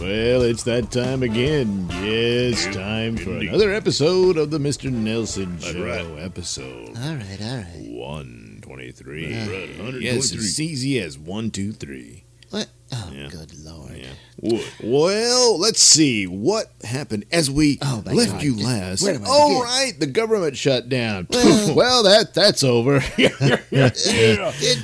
Well, it's that time again. Yes, time for another episode of the Mr. Nailsin Show. right. Episode All right, all right. 123. Right, Yes, 123. it's easy as 123. What? Oh, Yeah. good lord. Yeah. Well, let's see what happened as we Oh, left God. you last. Where oh, right, the government shut down. Well- well, that that's over.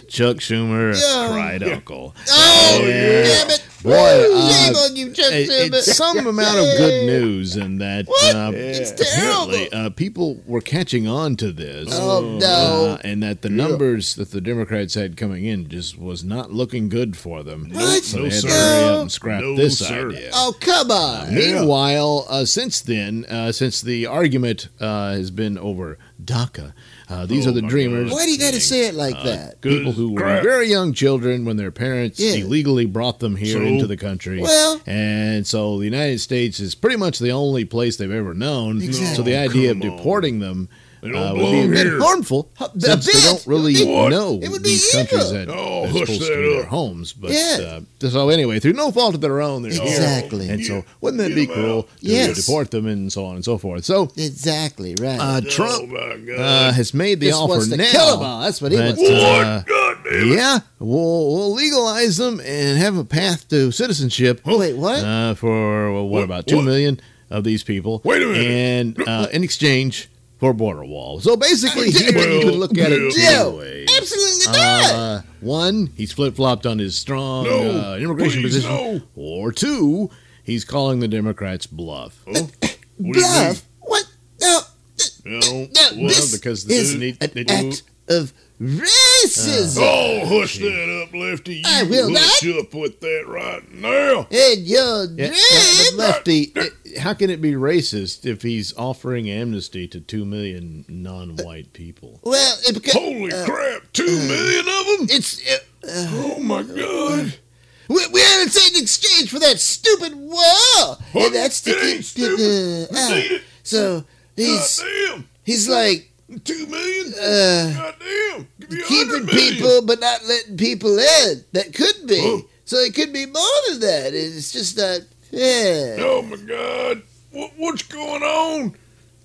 Chuck Schumer Yeah. cried uncle. oh, Yeah. damn it. Boy, uh, you, Chuck It- it's some amount of good news in that What? uh, It's apparently terrible. uh, people were catching on to this. Oh, no. Uh, and that the numbers that the Democrats had coming in just was not looking good for them. What? So No, they had to sir. hurry up and scrap No, this sir. idea. Oh, come on. Meanwhile, uh, since then, uh, since the argument uh, has been over DACA, uh, these Oh, are the my dreamers. Why do you got to say it like that? People Good who were very young children when their parents Yeah. illegally brought them here So? into the country. Well- and so the United States is pretty much the only place they've ever known. Exactly. So the idea of come on. deporting them They don't uh, would be a belong bit here. harmful A since they don't really It would- know it would be these countries evil. that Oh, they're hush supposed to that be their homes. But Yeah. uh, so anyway, through no fault of their own, they're here. Exactly. And so wouldn't that be cruel out. to Yes. deport them and so on and so forth? So Exactly, right. uh, Oh, Trump my God. uh, has made the Just offer wants to now. kill 'em all. That's what he that, wants what? uh, God damn yeah, we'll, we'll legalize them and have a path to citizenship Oh, Wait, what? uh, for well, what, What- about two what? million of these people? Wait a minute. And uh, in exchange for border wall. So basically, he, Well, you can look at it yeah. two ways. Absolutely not. Uh, one, he's flip flopped on his strong No, uh, immigration please, position. no. Or two, he's calling the Democrats bluff. Huh? What Bluff? What? No. No. No, What? this because the- is they- an they- act of racism. Oh, hush that up, Lefty. You I will hush up with that right now. And your Yeah, dream. but Lefty, it- how can it be racist if he's offering amnesty to two million non-white people? well, it beca- Holy uh, crap, two million of them? It's uh, Oh, my God. we, we haven't seen in exchange for that stupid wall, What? and that's the It ain't stupid. uh, We need it. so he's God he's like damn. Two million? uh, God damn. Give me a keeping million. people but not letting people in. That could be. Huh? So it could be more than that. It's just not fair. Oh my God! What, what's going on?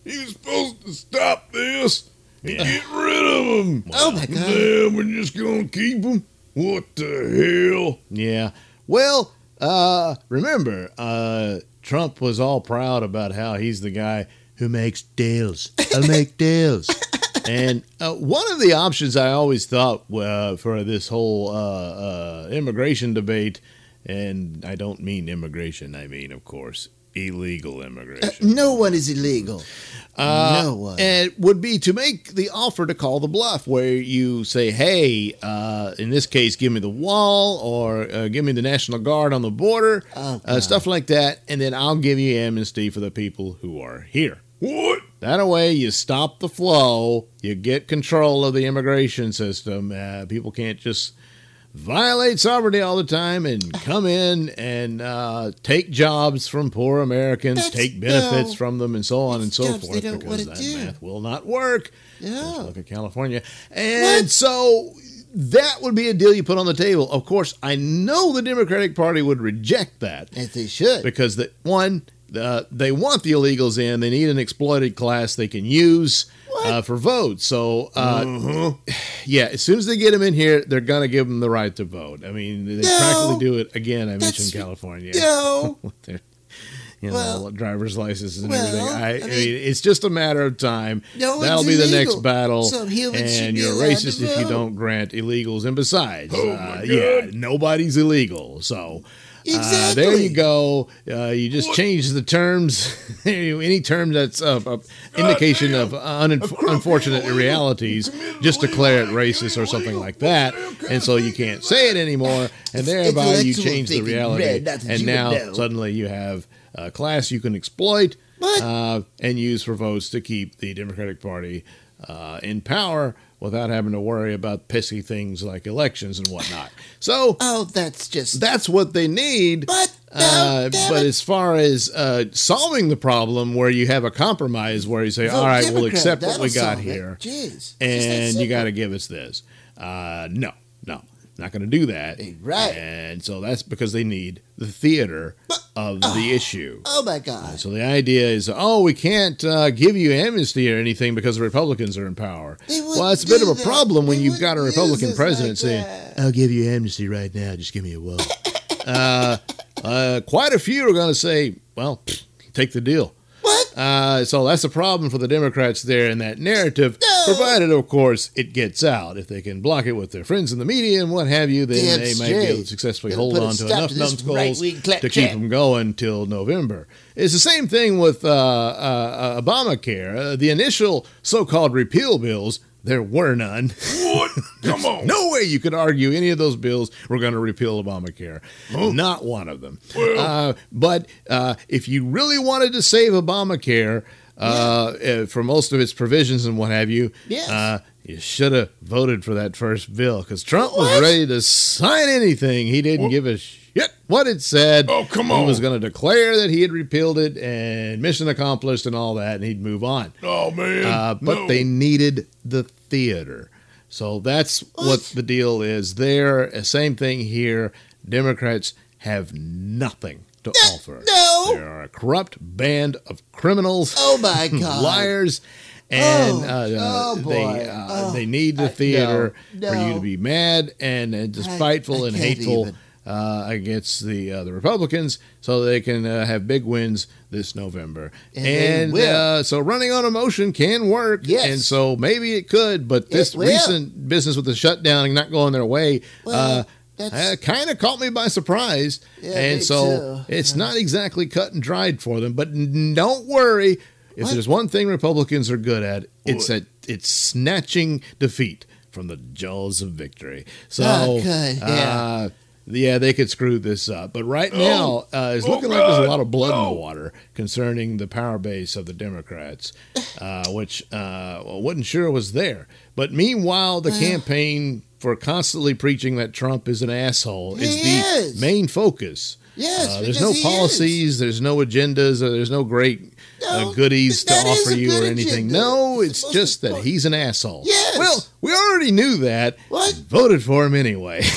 You was supposed to stop this and get rid of them. Oh my god. Damn, we're just gonna keep them. What the hell? Yeah. Well, uh, remember, uh, Trump was all proud about how he's the guy who makes deals. I'll make deals. And uh, one of the options I always thought uh, for this whole uh, uh, immigration debate, and I don't mean immigration, I mean, of course, illegal immigration. No one is illegal. Uh, no one. And would be to make the offer to call the bluff, where you say, "Hey, uh, in this case, give me the wall, or uh, give me the National Guard on the border, Oh, uh, stuff like that, and then I'll give you amnesty for the people who are here." What? That way, you stop the flow, you get control of the immigration system. Uh, people can't just violate sovereignty all the time and come in and uh, take jobs from poor Americans, That's- take benefits no. from them, and so on and so forth. because that do. math will not work. No. look at California, and What? so that would be a deal you put on the table. Of course, I know the Democratic Party would reject that As they should. because the one uh, they want the illegals in. They need an exploited class they can use uh, for votes. So uh, Uh-huh. yeah, as soon as they get them in here, they're gonna give them the right to vote. I mean, they No. practically do it again. I mentioned California. No. with their you know Well- driver's licenses and well, everything. I, I I mean- mean, it's just a matter of time. No That'll be the illegal. next battle. Some humans and you're racist if you don't grant illegals. And besides, Oh, uh, yeah, nobody's illegal. So. Uh, there you go. Uh, you just What? change the terms. Any term that's uh, uh, indication of un- unfortunate realities, just declare it racist or something like that, and so you can't say it anymore. And thereby you change the reality. And now suddenly you have a class you can exploit. Uh, and use for votes to keep the Democratic Party uh, in power without having to worry about pissy things like elections and whatnot. So Oh, that's just. that's what they need. But Uh, but as far as uh, solving the problem, where you have a compromise, where you say, Vote "All right, we'll accept what we got here," Jeez, and you got to give us this. Uh, no, no, not going to do that. Right. And so that's because they need the theater of the issue. Oh my God. So the idea is, oh, we can't uh, give you amnesty or anything because the Republicans are in power. Well, it's a bit of a that. problem when They you've got a Republican president like saying. "I'll give you amnesty right now. Just give me a vote." uh, uh, quite a few are going to say, "Well, pfft, take the deal." What? Uh, so that's a problem for the Democrats there in that narrative, No. Provided, of course, it gets out. If they can block it with their friends in the media and what have you, then Damn they might straight. be able to successfully It'll hold on to stop enough to this numbskulls right-wing to keep them going till November. It's the same thing with uh, uh, Obamacare. Uh, the initial so-called repeal bills, there were none. What? Come on. No way you could argue any of those bills were going to repeal Obamacare. Not one of them. Well- Uh, but uh, if you really wanted to save Obamacare uh, uh, for most of its provisions and what have you, Yes. uh, you should have voted for that first bill because Trump was ready to sign anything. He didn't Well- give a shit what it said. Oh, come on. He on. was going to declare that he had repealed it and mission accomplished and all that, and he'd move on. Oh man. Uh, but no. they needed the theater. So that's what, What? the deal is there. Uh, Same thing here. Democrats have nothing to offer. no. They are a corrupt band of criminals, Oh my God. liars, and Oh, uh, uh, oh, they uh, oh, they need the I- theater no, for you to be mad and, and despiteful I and hateful. even. Uh, against the uh, the Republicans, so they can uh, have big wins this November. And And, uh, so running on emotion can work. Yes. And so maybe it could, but this recent business with the shutdown and not going their way Well, uh, that's- uh, kind of caught me by surprise. Yeah, and so too. it's not exactly cut and dried for them. But n- don't worry. If What? there's one thing Republicans are good at, it's What? at it's snatching defeat from the jaws of victory. So, good, yeah. uh, yeah, they could screw this up. But right Oh. now, uh, it's Oh, looking like there's a lot of blood in the water concerning the power base of the Democrats, uh, which uh, well, wasn't sure was there. But meanwhile, the campaign for constantly preaching that Trump is an asshole is He the is. main focus. Yes, Uh, there's no policies, there's no agendas, uh, there's no great uh, goodies to offer you or anything. agenda. No, It's it's just that he's an asshole. Yes. Well, we already knew that. What? Voted for him anyway.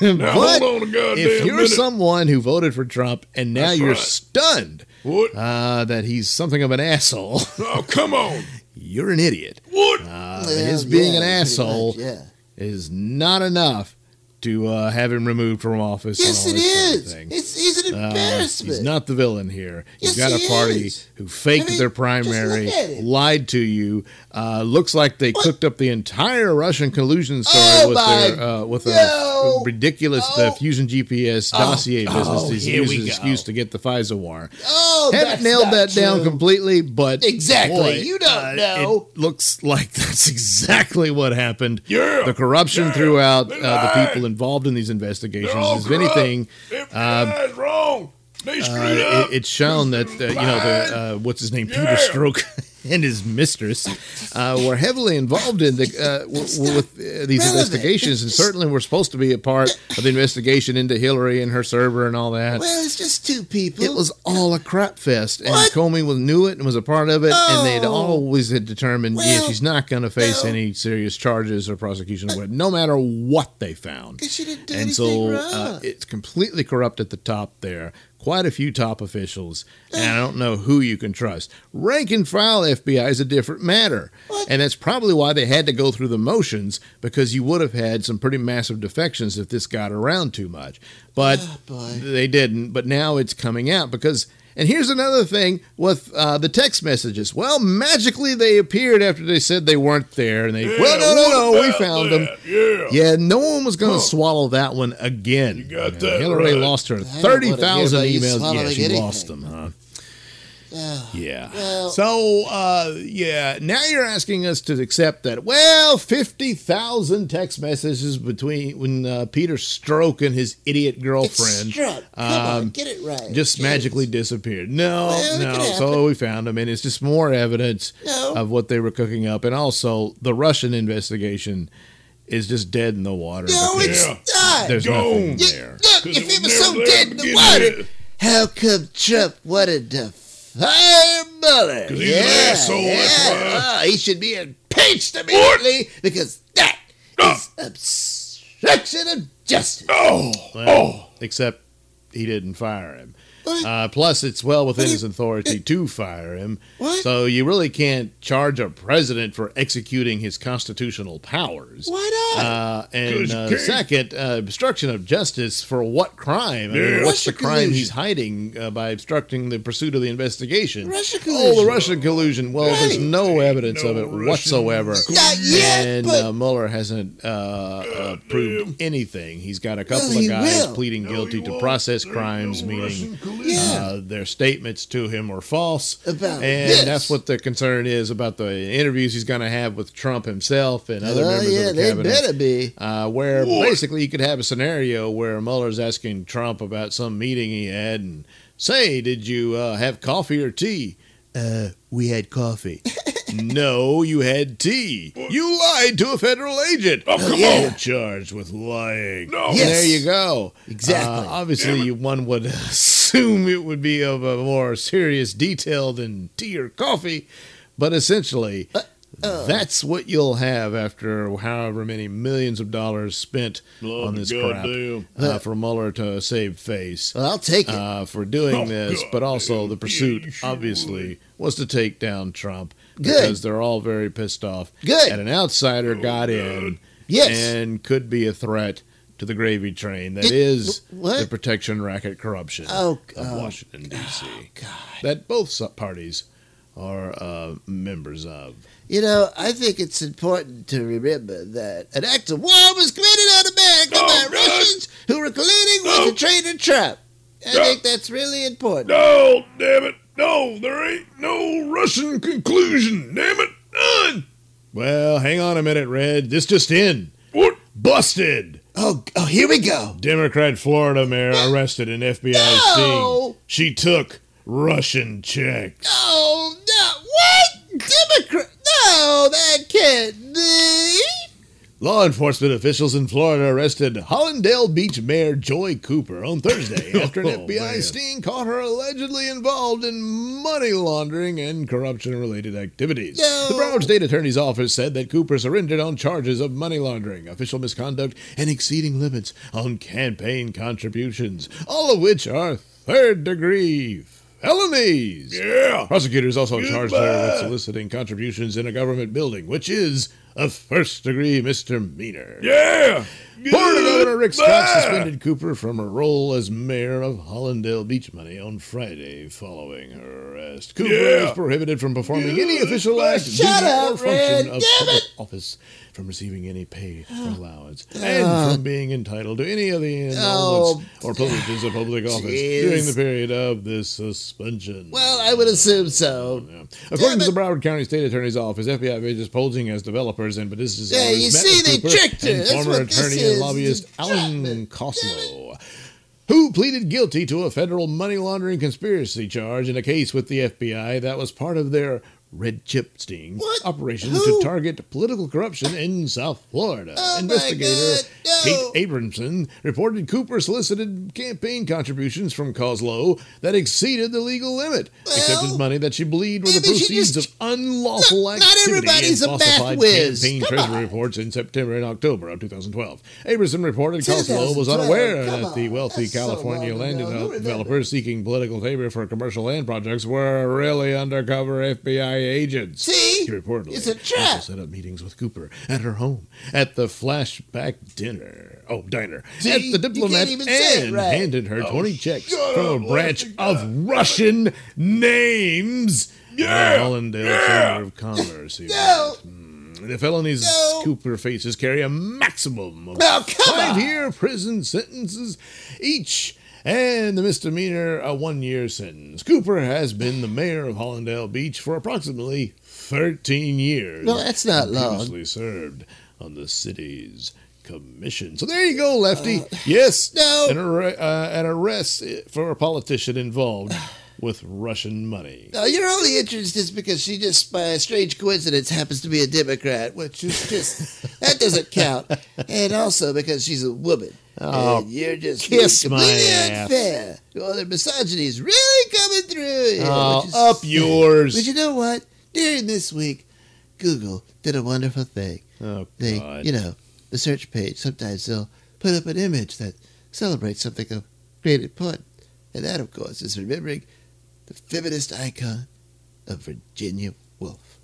Now but hold on a goddamn if you're minute. someone who voted for Trump and now That's you're right. stunned what? uh, that he's something of an asshole, oh come on. you're an idiot. What? Uh, his being yeah, an asshole much, yeah. Is not enough to uh, have him removed from office. Yes, all this sort of is. It's, he's an Uh, embarrassment. he's not the villain here. Yes, got a party is. who faked I mean, their primary, it. lied to you. Uh, looks like they cooked up the entire Russian collusion story Oh, with their uh, with No. a ridiculous Oh. uh, Fusion GPS dossier business. Oh, He's used as an excuse to get the FISA war. oh, Haven't nailed that down completely, but Exactly. boy, You don't uh, know. It looks like that's exactly what happened. Yeah. the corruption Yeah. throughout uh, the lied. People involved in these investigations. If anything, um, wrong. Uh, it, it's shown that uh, you know the uh, what's his name Peter Yeah. Stroke and his mistress uh, were heavily involved in the uh, w- with uh, these relevant. investigations, and certainly were supposed to be a part of the investigation into Hillary and her server and all that. Well, it's just two people. It was all a crap fest, and What? Comey was knew it and was a part of it, and they'd Oh. always had determined, yeah, Well, she's not going to face no. any serious charges or prosecution, or what, no matter what they found. Because she didn't do And anything so wrong. uh, it's completely corrupt at the top there. Quite a few top officials, and I don't know who you can trust. Rank and file FBI is a different matter, What? and that's probably why they had to go through the motions because you would have had some pretty massive defections if this got around too much. But Oh, they didn't. But now it's coming out because. And here's another thing with uh, the text messages. Well, magically they appeared after they said they weren't there, and they Yeah, well, no, no, no, we about found them. Yeah. Yeah, no one was going to Huh. swallow that one again. You got that Hillary right. lost her I don't thirty wanna hear thousand about you emails. Yeah, she anything. lost them, huh? Oh, Yeah. Well- so, uh, yeah, now you're asking us to accept that, well, 50,000 text messages between when uh, Peter Stroke and his idiot girlfriend struck. Come on, um, get it right. just Jeez. magically disappeared. No, Well, no. So we found them, and it's just more evidence No. of what they were cooking up. And also, the Russian investigation is just dead in the water. No, because it's not. There's Gone. nothing You- there. look, 'Cause if it it was was so dead in the water, with. how come Trump wanted to fire Mueller? 'Cause he's an asshole, that's why. Ah, he should be impeached immediately because that is obstruction of justice. Oh, Well, oh. except he didn't fire him. What? Uh, plus, it's well within What his authority to fire him. What? So you really can't charge a president for executing his constitutional powers. Why not? Uh, and 'Cause you uh, second, uh, obstruction of justice for what crime? I mean, Yeah. what's the crime collusion. he's hiding uh, by obstructing the pursuit of the investigation? Russia Oh, the Russian collusion. Well, there's no evidence no of it Russian whatsoever. Not yet, and but uh, Mueller hasn't uh, uh, proved anything. He's got a couple Well, of guys will. pleading No, guilty he to process There ain't crimes, no meaning Russian. Yeah. uh, their statements to him were false. About and this. that's what the concern is about the interviews he's going to have with Trump himself and other oh, members yeah, of the they cabinet. better be. Uh, where What? basically you could have a scenario where Mueller's asking Trump about some meeting he had and say, "Did you uh, have coffee or tea?" Uh, we had coffee. no, you had tea. You lied to a federal agent. Oh, come yeah. You're charged with lying. No. Yes. There you go. Exactly. Uh, obviously, one would assume it would be of a more serious detail than tea or coffee, but essentially, uh. that's what you'll have after however many millions of dollars spent on this crap uh, for Mueller to save face. Well, I'll take it. Uh, for doing Oh, this, God but also the pursuit, Yeah, you sure obviously, was to take down Trump Good. because they're all very pissed off. Good. And an outsider got in yes. and could be a threat to the gravy train that It- is what? the protection racket corruption Oh, of oh, Washington D.C. God. that both parties are uh, members of. You know, I think it's important to remember that an act of war was committed on America Oh, by. Russians who were colluding with the traitor Trump. I think that's really important. No, damn it. No, there ain't no Russian conclusion. Damn it. None. Well, hang on a minute, Red. This just in. What? Busted! Oh, oh, here we go. Democrat Florida mayor arrested in FBI No. sting. She took Russian checks. Oh, no. What? Democrat? No, that can't be. Law enforcement officials in Florida arrested Hollandale Beach Mayor Joy Cooper on Thursday oh, after an Oh, FBI man. sting caught her allegedly involved in money laundering and corruption related activities. No. The Broward State Attorney's Office said that Cooper surrendered on charges of money laundering, official misconduct, and exceeding limits on campaign contributions, all of which are third degree felonies. Yeah. Prosecutors also charged her with soliciting contributions in a government building, which is a first degree misdemeanor. Yeah. Florida Governor Rick Scott Goodbye. suspended Cooper from her role as mayor of Hollandale Beach Money on Friday following her arrest. Cooper Yeah. is prohibited from performing any official act, Shut duty, up, or function Red. of Damn public it. office, from receiving any pay or allowance, and uh. from being entitled to any of the endowments oh. or privileges of public office Jeez. during the period of this suspension. Well, I would assume so. Yeah. According to the Broward County State Attorney's Office, FBI agents posing as developers and businesses Yeah, owners you met see, with they Cooper tricked her. and That's former attorney and lobbyist Alan. Koslow, who pleaded guilty to a federal money laundering conspiracy charge in a case with the FBI that was part of their Red Chip Sting What? operation Who? to target political corruption in South Florida. Oh, Investigator God, no. Kate Abramson reported Cooper solicited campaign contributions from Koslow that exceeded the legal limit, Well, accepted money that she believed were the proceeds just- of unlawful Not- not activity everybody's and a falsified whiz. campaign Come treasury on. reports in September and October of 2012. Abramson reported Koslow was unaware come that the wealthy that's California long land ago. Who devel- remembers? developers seeking political favor for commercial land projects were really undercover FBI agents. See? Reportedly It's a trap. also set up meetings with Cooper at her home at the flashback dinner. Oh, diner See? at the diplomat even say it and right. handed her 20 checks from a branch of. Russian names. Yeah, The Hollandale yeah. Chamber of Commerce. No. wrote. Hmm. The felonies No. Cooper faces carry a maximum of Oh, five on. year prison sentences each and the misdemeanor a one year sentence. Cooper has been the mayor of Hollandale Beach for approximately 13 years. No, that's not long. Previously served on the city's commission. So there you go, Lefty. yes, no. an, arre- uh, an arrest for a politician involved with Russian money. No, you're only interested because she just, by a strange coincidence, happens to be a Democrat, which is just that doesn't count. And also because she's a woman. Oh, and you're just kiss being my completely ass. unfair. Well, the misogyny is really coming through. Oh, is up yours. But you know what? During this week, Google did a wonderful thing. Oh, They, God. you know, the search page. Sometimes they'll put up an image that celebrates something of great importance, and that, of course, is remembering the feminist icon of Virginia Woolf.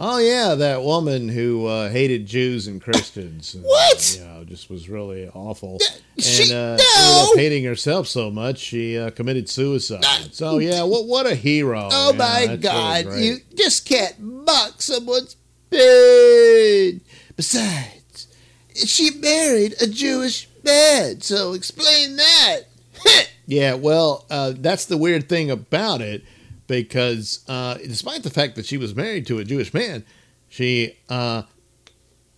Oh yeah, that woman who uh, hated Jews and Christians. and, What? Uh, you know, just was really awful. And she- uh, no! ended up hating herself so much she uh, committed suicide. Ah. so yeah, what what a hero! Oh Yeah, my God! really you just can't mock someone's pain. Besides, she married a Jewish man, so explain that. Yeah, well, uh, that's the weird thing about it because uh, despite the fact that she was married to a Jewish man, she uh,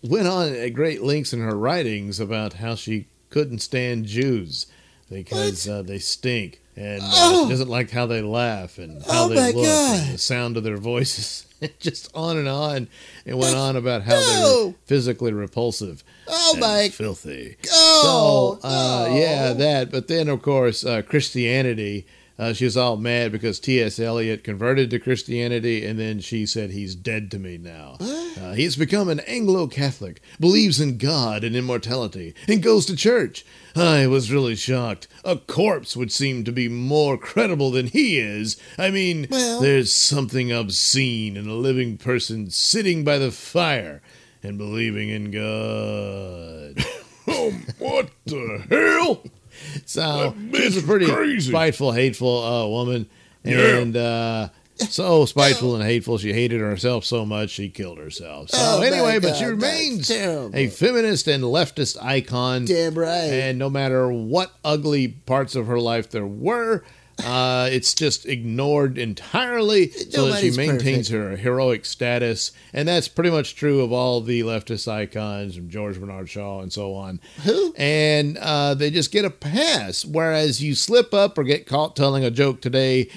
went on at great lengths in her writings about how she couldn't stand Jews because uh, they stink and uh, Oh. doesn't like how they laugh and how Oh, they look God. and the sound of their voices. Just on and on. It went on about how they No. were physically repulsive Oh and my! filthy. Oh, So, uh, no. yeah, that. But then, of course, uh, Christianity. Uh, she was all mad because T.S. Eliot converted to Christianity, and then she said he's dead to me now. Uh, he's become an Anglo Catholic, believes in God and immortality, and goes to church. I was really shocked. A corpse would seem to be more credible than he is. I mean, Well- there's something obscene in a living person sitting by the fire and believing in God. Oh, what the hell? So she's a pretty crazy. spiteful, hateful uh, woman, Yeah. and uh, so spiteful and hateful. She hated herself so much she killed herself. So Oh, anyway, but she remains a feminist and leftist icon. Damn right. And no matter what ugly parts of her life there were, uh, it's just ignored entirely so that she maintains her heroic status. And that's pretty much true of all the leftist icons from George Bernard Shaw and so on. Who? And uh, they just get a pass. Whereas you slip up or get caught telling a joke today,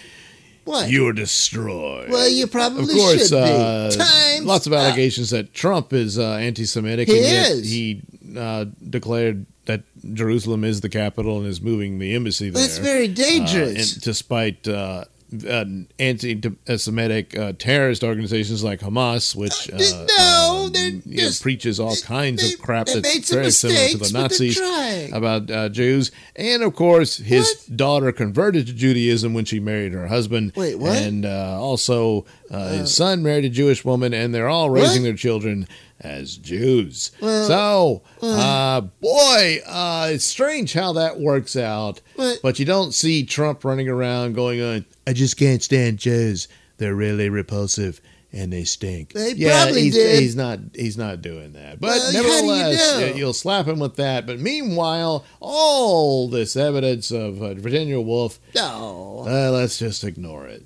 What? you're destroyed. well, you probably Of course, should be. uh, Times lots of up. allegations that Trump is uh, anti-Semitic, He and is. he uh, declared that Jerusalem is the capital and is moving the embassy there. That's very Uh, dangerous. and despite uh, uh, anti-Semitic uh, terrorist organizations like Hamas, which uh, No, uh, they're you know, preaches all kinds they- of crap that's very similar to the Nazis about uh, Jews, and of course his What? daughter converted to Judaism when she married her husband. Wait, what? And uh, also uh, his son married a Jewish woman, and they're all raising What? their children as Jews. Well, so, uh, boy, uh, it's strange how that works out. What? But you don't see Trump running around going on. I just can't stand Jews. They're really repulsive. And they stink. They yeah, probably he's, did. he's not. He's not doing that. But Well, do you nevertheless, know? uh, you'll slap him with that. But meanwhile, all this evidence of uh, Virginia Woolf, no. uh, let's just ignore it.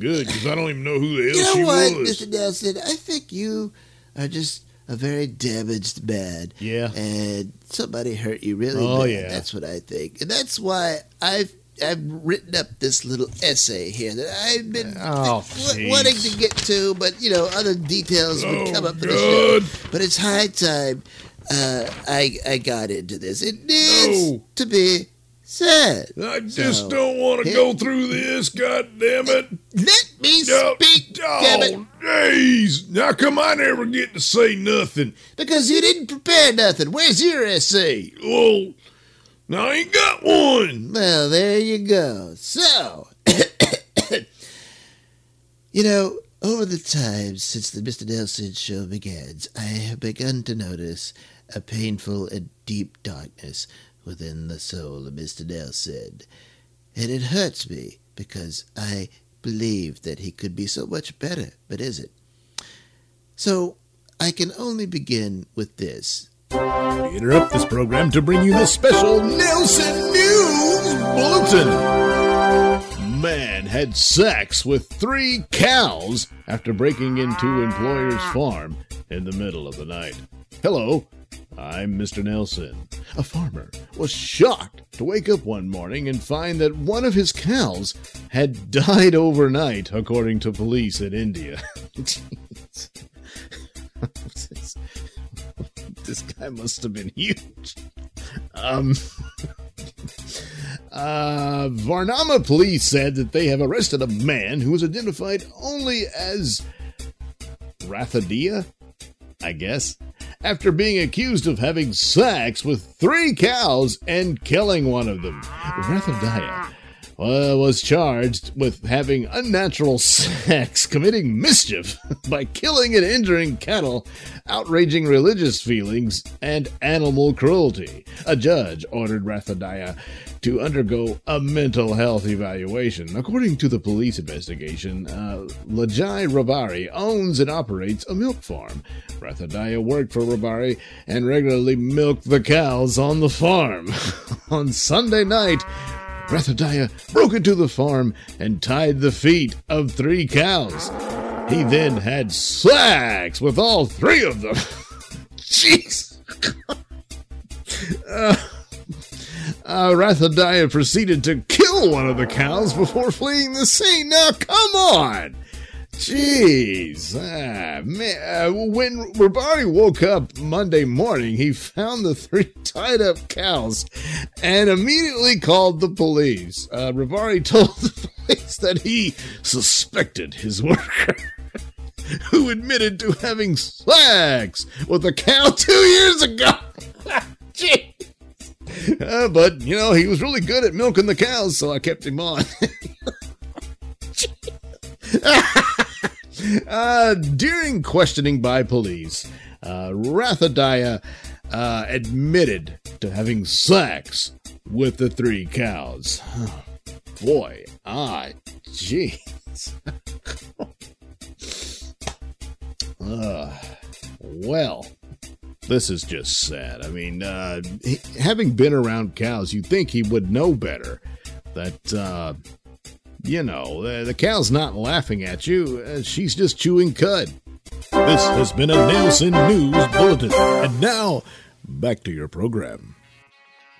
Good, because I don't even know who the hell You know she what, was. Mr. Nailsin? I think you are just a very damaged man. Yeah. And somebody hurt you really Oh, bad. yeah. That's what I think. And that's why I've I've written up this little essay here that I've been Oh, jeez. wanting to get to, but you know, other details would Oh, come up in the show. But it's high time uh, I I got into this. It needs No. to be said. I just So, don't want to go through this, God damn it. Let me No, speak, damn it. Oh, jeez. How come I never get to say nothing? Because you didn't prepare nothing. Where's your essay? Well, now I ain't got one. Well, there you go. So, you know, over the time since the Mr. Nailsin show begins, I have begun to notice a painful and deep darkness within the soul of Mr. Nailsin. And it hurts me because I believe that he could be so much better, but isn't. So, I can only begin with this. We interrupt this program to bring you the special Nailsin News bulletin. Man had sex with three cows after breaking into employer's farm in the middle of the night. Hello, I'm Mr. Nailsin. A farmer was shocked to wake up one morning and find that one of his cows had died overnight, according to police in India. this guy must have been huge. Um, uh, Varnama police said that they have arrested a man who was identified only as Rathadia, I guess, after being accused of having sex with three cows and killing one of them. Rathadiah uh, was charged with having unnatural sex, committing mischief by killing and injuring cattle, outraging religious feelings, and animal cruelty. A judge ordered Rathadiah to undergo a mental health evaluation. According to the police investigation, uh, Lajai Rabari owns and operates a milk farm. Rathadiah worked for Rabari and regularly milked the cows on the farm. on Sunday night, Rathadiah broke into the farm and tied the feet of three cows. He then had sex with all three of them. Jeez. uh, uh, Rathadiah proceeded to kill one of the cows before fleeing the scene. Now, come on! Jeez, ah, man. Uh, when Rabari woke up Monday morning, he found the three tied up cows and immediately called the police. Uh, Rabari told the police that he suspected his worker, who admitted to having sex with a cow two years ago. Jeez. Uh, but, you know, he was really good at milking the cows, so I kept him on. Uh, during questioning by police, uh, Rathadiah uh, admitted to having sex with the three cows. boy, ah, jeez. uh, well, this is just sad. I mean, uh, he, having been around cows, you'd think he would know better. That, uh, you know, the, the cow's not laughing at you, uh, she's just chewing cud. This has been a Nailsin News Bulletin. And now, back to your program.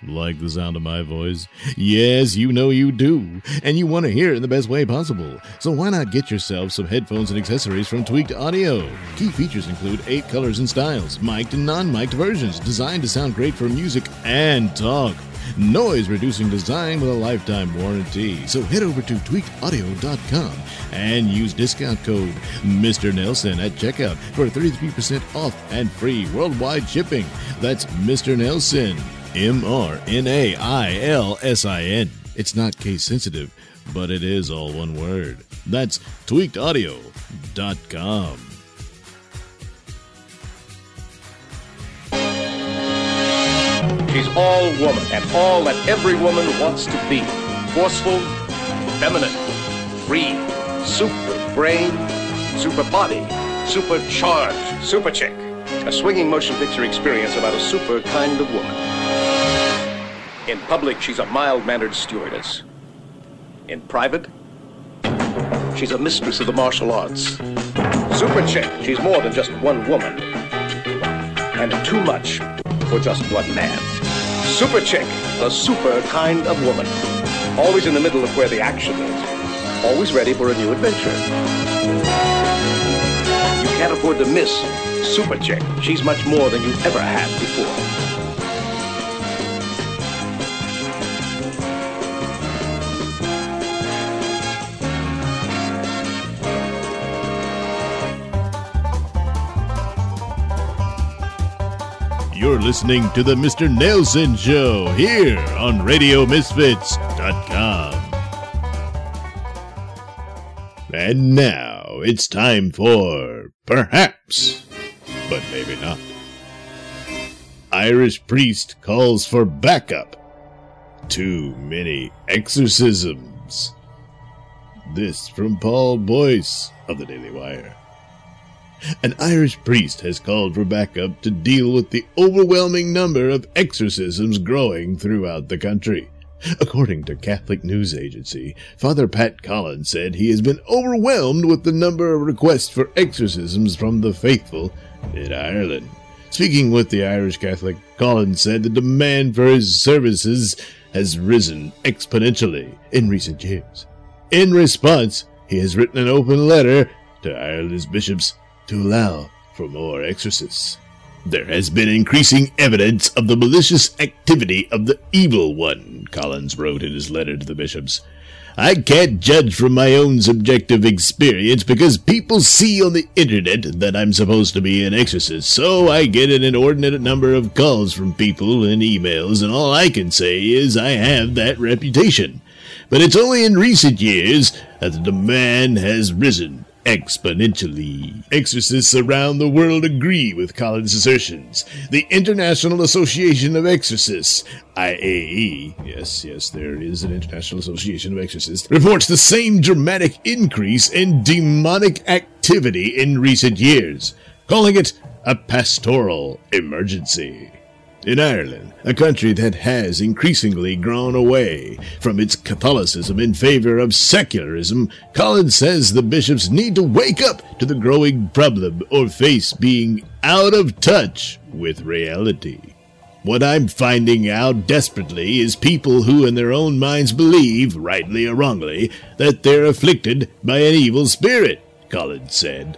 Like the sound of my voice? Yes, you know you do. And you want to hear it in the best way possible. So why not get yourself some headphones and accessories from Tweaked Audio? Key features include eight colors and styles, mic'd and non mic'd versions, designed to sound great for music and talk. Noise reducing design with a lifetime warranty. So head over to tweakedaudio.com and use discount code Mr. Nailsin at checkout for 33% off and free worldwide shipping. That's Mr. Nailsin. M R N A I L S I N. It's not case sensitive, but it is all one word. That's tweakedaudio.com. She's all woman and all that every woman wants to be. Forceful, feminine, free, super brain, super body, super supercharged, super chick. A swinging motion picture experience about a super kind of woman. In public, she's a mild-mannered stewardess. In private, she's a mistress of the martial arts. Super chick, she's more than just one woman. And too much for just one man. Super chick, a super kind of woman. Always in the middle of where the action is. Always ready for a new adventure. You can't afford to miss Super Chick. She's much more than you've ever had before. You're listening to the Mr. Nailsin Show here on RadioMisfits.com. And now it's time for perhaps, but maybe not. Irish priest calls for backup. Too many exorcisms. This from Paul Bois of the Daily Wire. An Irish priest has called for backup to deal with the overwhelming number of exorcisms growing throughout the country. According to Catholic News Agency, Father Pat Collins said he has been overwhelmed with the number of requests for exorcisms from the faithful in Ireland. Speaking with the Irish Catholic, Collins said the demand for his services has risen exponentially in recent years. In response, he has written an open letter to Ireland's bishops to allow for more exorcists. There has been increasing evidence of the malicious activity of the evil one, Collins wrote in his letter to the bishops. I can't judge from my own subjective experience because people see on the internet that I'm supposed to be an exorcist, so I get an inordinate number of calls from people and emails, and all I can say is I have that reputation. But it's only in recent years that the demand has risen exponentially. Exorcists around the world agree with Collins' assertions. The International Association of Exorcists, IAE, yes, yes, there is an International Association of Exorcists, reports the same dramatic increase in demonic activity in recent years, calling it a pastoral emergency. In Ireland, a country that has increasingly grown away from its Catholicism in favor of secularism, Collins says the bishops need to wake up to the growing problem or face being out of touch with reality. What I'm finding out desperately is people who in their own minds believe, rightly or wrongly, that they're afflicted by an evil spirit, Collins said.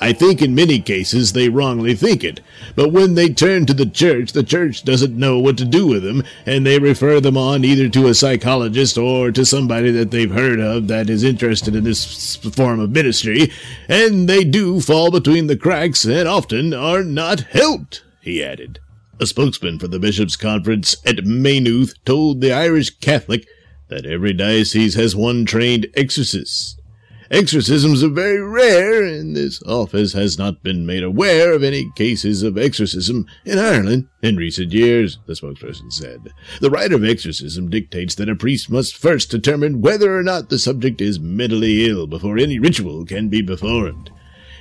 I think in many cases they wrongly think it, but when they turn to the church, the church doesn't know what to do with them, and they refer them on either to a psychologist or to somebody that they've heard of that is interested in this form of ministry, and they do fall between the cracks and often are not helped, he added. A spokesman for the Bishops' Conference at Maynooth told the Irish Catholic that every diocese has one trained exorcist. Exorcisms are very rare, and this office has not been made aware of any cases of exorcism in Ireland in recent years, the spokesperson said. The rite of exorcism dictates that a priest must first determine whether or not the subject is mentally ill before any ritual can be performed.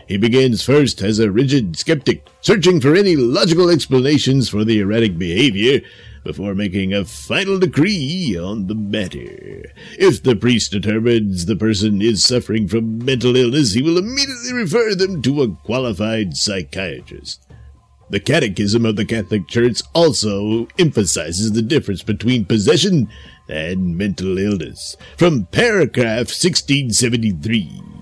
He begins first as a rigid skeptic, searching for any logical explanations for the erratic behavior, before making a final decree on the matter. If the priest determines the person is suffering from mental illness, he will immediately refer them to a qualified psychiatrist. The Catechism of the Catholic Church also emphasizes the difference between possession and mental illness. From paragraph 1673.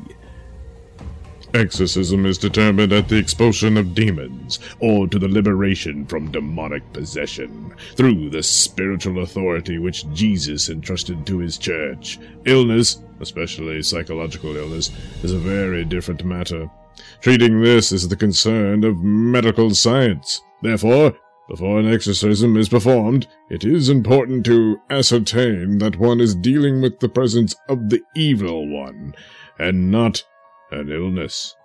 Exorcism is determined at the expulsion of demons, or to the liberation from demonic possession, through the spiritual authority which Jesus entrusted to his church. Illness, especially psychological illness, is a very different matter. Treating this is the concern of medical science. Therefore, before an exorcism is performed, it is important to ascertain that one is dealing with the presence of the evil one, and not an illness.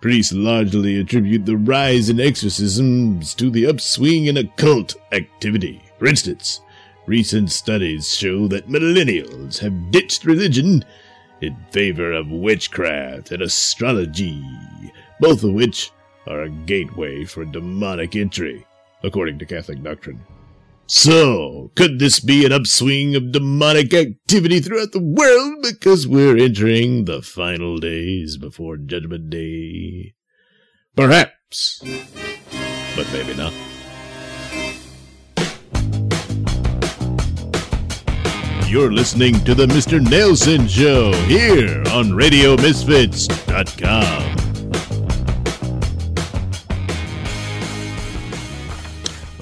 Priests largely attribute the rise in exorcisms to the upswing in occult activity. For instance, recent studies show that millennials have ditched religion in favor of witchcraft and astrology, both of which are a gateway for demonic entry, according to Catholic doctrine. So, could this be an upswing of demonic activity throughout the world because we're entering the final days before Judgment Day? Perhaps, but maybe not. You're listening to the Mr. Nailsin Show here on RadioMisfits.com.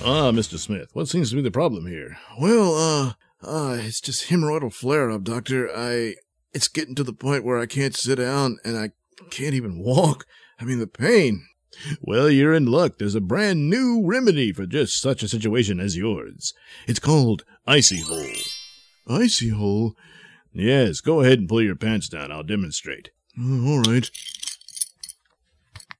Ah, Mr. Smith, what seems to be the problem here? Well, uh, uh, it's just hemorrhoidal flare up, doctor. I, it's getting to the point where I can't sit down and I can't even walk. I mean, the pain. Well, you're in luck. There's a brand new remedy for just such a situation as yours. It's called Icy Hole. Icy hole? Yes, go ahead and pull your pants down. I'll demonstrate. Uh, all right.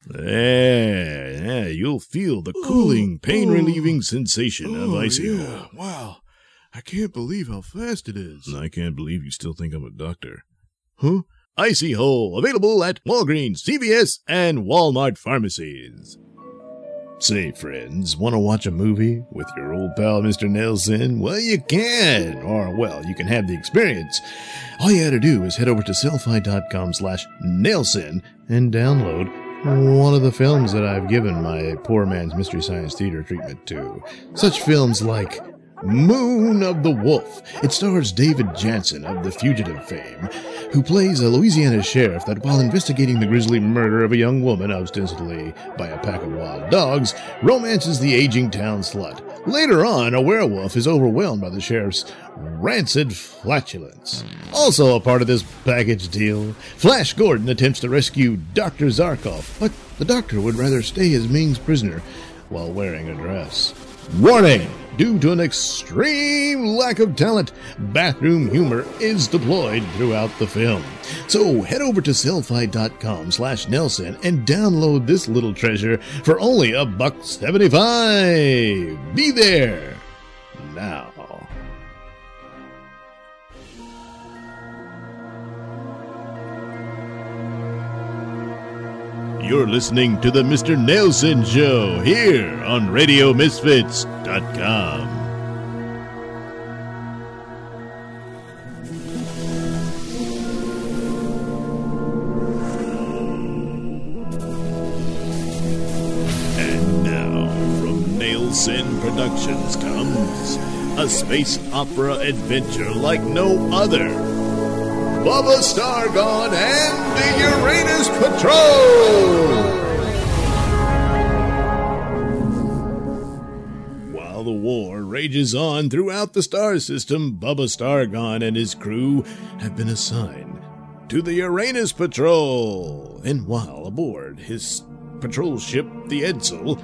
There, yeah, you'll feel the cooling, pain relieving sensation of Icy yeah. Hole. Wow. I can't believe how fast it is. I can't believe you still think I'm a doctor. Huh? Icy Hole, available at Walgreens, CVS, and Walmart pharmacies. Say, friends, want to watch a movie with your old pal Mr. Nailsin? Well, you can. Or, well, you can have the experience. All you gotta do is head over to sellfy.com slash Nailsin and download one of the films that I've given my poor man's Mystery Science Theater treatment to. Such films like Moon of the Wolf. It stars David Janssen of The Fugitive fame, who plays a Louisiana sheriff that, while investigating the grisly murder of a young woman, ostensibly by a pack of wild dogs, romances the aging town slut. Later on, a werewolf is overwhelmed by the sheriff's rancid flatulence. Also a part of this package deal, Flash Gordon attempts to rescue Dr. Zarkov, but the doctor would rather stay as Ming's prisoner while wearing a dress. Warning! Due to an extreme lack of talent, bathroom humor is deployed throughout the film. So head over to sellfy.com slash Nelson and download this little treasure for only a buck seventy-five. Be there now. Listening to the Mr. Nailsin Show here on RadioMisfits.com. And now, from Nailsin Productions comes a space opera adventure like no other. Bubba Stargone and the Uranus Patrol! While the war rages on throughout the star system, Bubba Stargone and his crew have been assigned to the Uranus Patrol. And while aboard his patrol ship, the Edsel,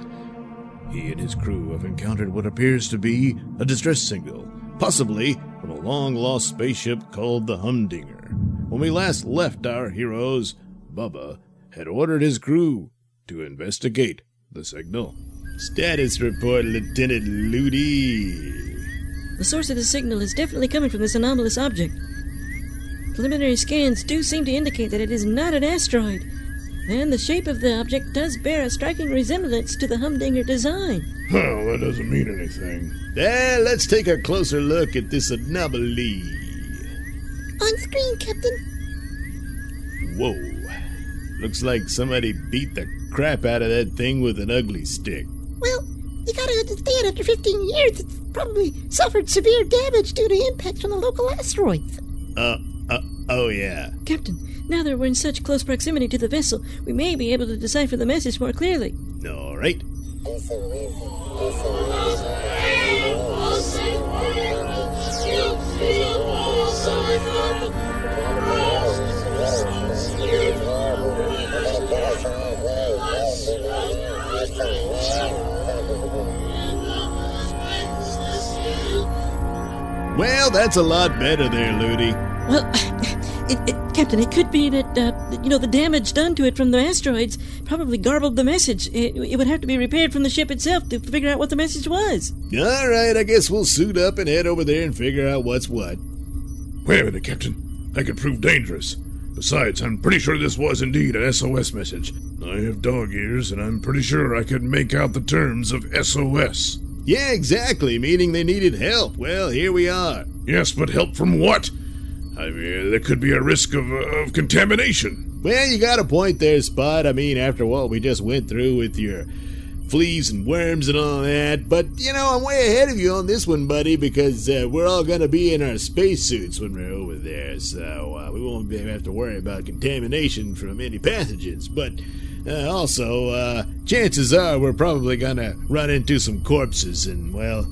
he and his crew have encountered what appears to be a distress signal, possibly from a long lost spaceship called the Humdinger. When we last left our heroes, Bubba had ordered his crew to investigate the signal. Status report, Lieutenant Ludi. The source of the signal is definitely coming from this anomalous object. Preliminary scans do seem to indicate that it is not an asteroid, and the shape of the object does bear a striking resemblance to the Humdinger design. Well, that doesn't mean anything. Now, let's take a closer look at this anomaly. On screen, Captain. Whoa. Looks like somebody beat the crap out of that thing with an ugly stick. Well, you gotta understand, after 15 years, it's probably suffered severe damage due to impacts from the local asteroids. Uh, uh, oh yeah. Captain, now that we're in such close proximity to the vessel, we may be able to decipher the message more clearly. All right. Well, that's a lot better there, Ludi. Well, it, it, Captain, it could be that, uh, you know, the damage done to it from the asteroids probably garbled the message. It, it would have to be repaired from the ship itself to figure out what the message was. All right, I guess we'll suit up and head over there and figure out what's what. Wait a minute, Captain. That could prove dangerous. Besides, I'm pretty sure this was indeed an SOS message. I have dog ears, and I'm pretty sure I could make out the terms of SOS. Yeah, exactly, meaning they needed help. Well, here we are. Yes, but help from what? I mean, there could be a risk of, uh, of contamination. Well, you got a point there, Spot. I mean, after what we just went through with your fleas and worms and all that. But, you know, I'm way ahead of you on this one, buddy, because uh, we're all going to be in our spacesuits when we're over there. So uh, we won't have to worry about contamination from any pathogens. But uh, also, uh, chances are we're probably going to run into some corpses, and, well,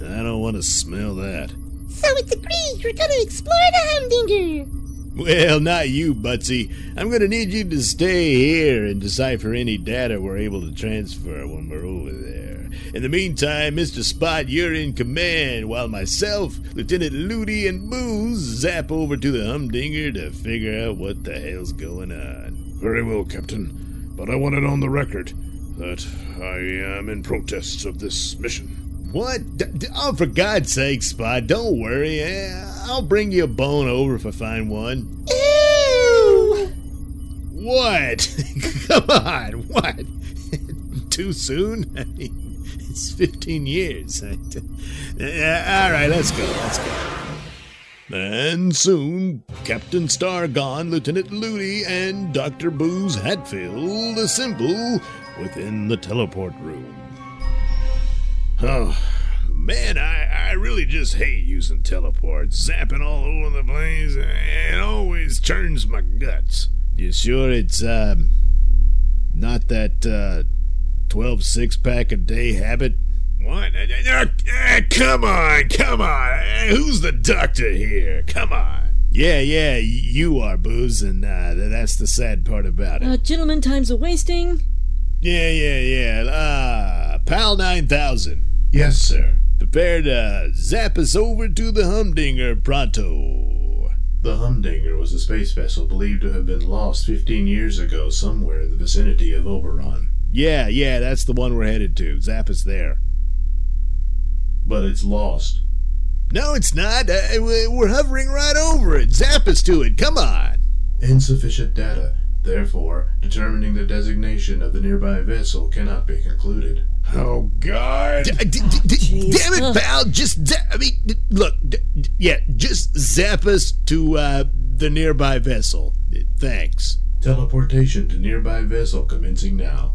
I don't want to smell that. So it's agreed you're gonna explore the Humdinger. Well, not you, Butsy. I'm going to need you to stay here and decipher any data we're able to transfer when we're over there. In the meantime, Mr. Spot, you're in command, while myself, Lieutenant Ludi, and Booze zap over to the Humdinger to figure out what the hell's going on. Very well, Captain. But I want it on the record that I am in protest of this mission. What? D- d- oh, for God's sake, Spot, don't worry. Eh, I'll bring you a bone over if I find one. Ew! What? Come on, what? too soon? I mean, it's 15 years. Uh, all right, let's go. Let's go. And soon, Captain Stargone, Lieutenant Ludi, and Dr. Booze Hatfield assemble within the teleport room. Oh, man, I, I really just hate using teleports. Zapping all over the place, it always churns my guts. You sure it's, um, not that, uh, 12 six pack a day habit? What? Uh, uh, come on, come on. Uh, who's the doctor here? Come on. Yeah, yeah, you are, Booze, and uh, that's the sad part about it. Uh, gentlemen, time's a wasting. Yeah, yeah, yeah. Uh, Pal 9000. Yes, sir. Prepare to zap us over to the Humdinger pronto. The Humdinger was a space vessel believed to have been lost 15 years ago somewhere in the vicinity of Oberon. Yeah, yeah, that's the one we're headed to. Zap us there. But it's lost. No, it's not. Uh, we're hovering right over it. Zap us to it. Come on. Insufficient data. Therefore, determining the designation of the nearby vessel cannot be concluded. Oh, God. D- d- d- damn it, pal. Just, za- I mean, look, yeah, just zap us to uh, the nearby vessel. Thanks. Teleportation to nearby vessel commencing now.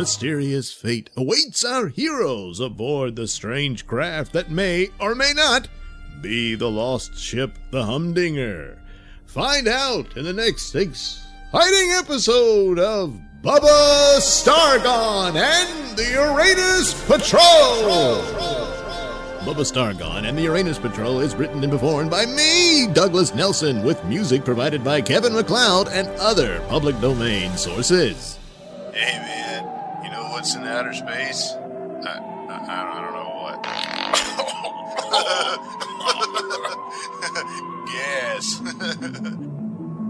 Mysterious fate awaits our heroes aboard the strange craft that may or may not be the lost ship, the Humdinger? Find out in the next exciting episode of Bubba Stargone and the Uranus Patrol! Bubba Stargone and the Uranus Patrol is written and performed by me, Douglas Nelson, with music provided by Kevin MacLeod and other public domain sources. Hey man, what's in outer space? I, I, I don't know what. Gas.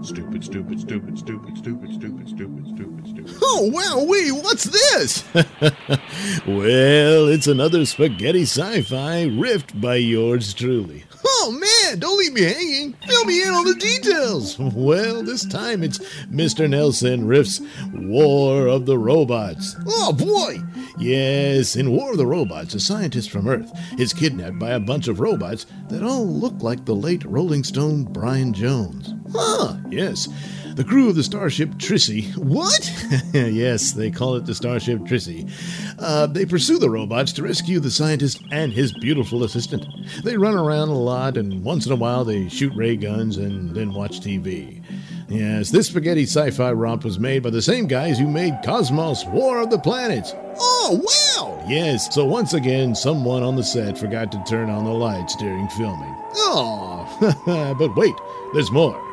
Stupid, stupid, stupid, stupid, stupid, stupid, stupid, stupid, stupid. Oh, wow, wee, what's this? well, it's another spaghetti sci fi riffed by yours truly. Oh, man, don't leave me hanging. Fill me in on the details. Well, this time it's Mr. Nailsin riffs War of the Robots. Oh, boy. Yes, in War of the Robots, a scientist from Earth is kidnapped by a bunch of robots that all look like the late Rolling Stone Brian Jones. Huh, yes. The crew of the starship Trissy. What? yes, they call it the starship Trissy. Uh, they pursue the robots to rescue the scientist and his beautiful assistant. They run around a lot, and once in a while they shoot ray guns and then watch TV. Yes, this spaghetti sci fi romp was made by the same guys who made Cosmos War of the Planets. Oh, wow! Yes, so once again, someone on the set forgot to turn on the lights during filming. Oh, but wait, there's more.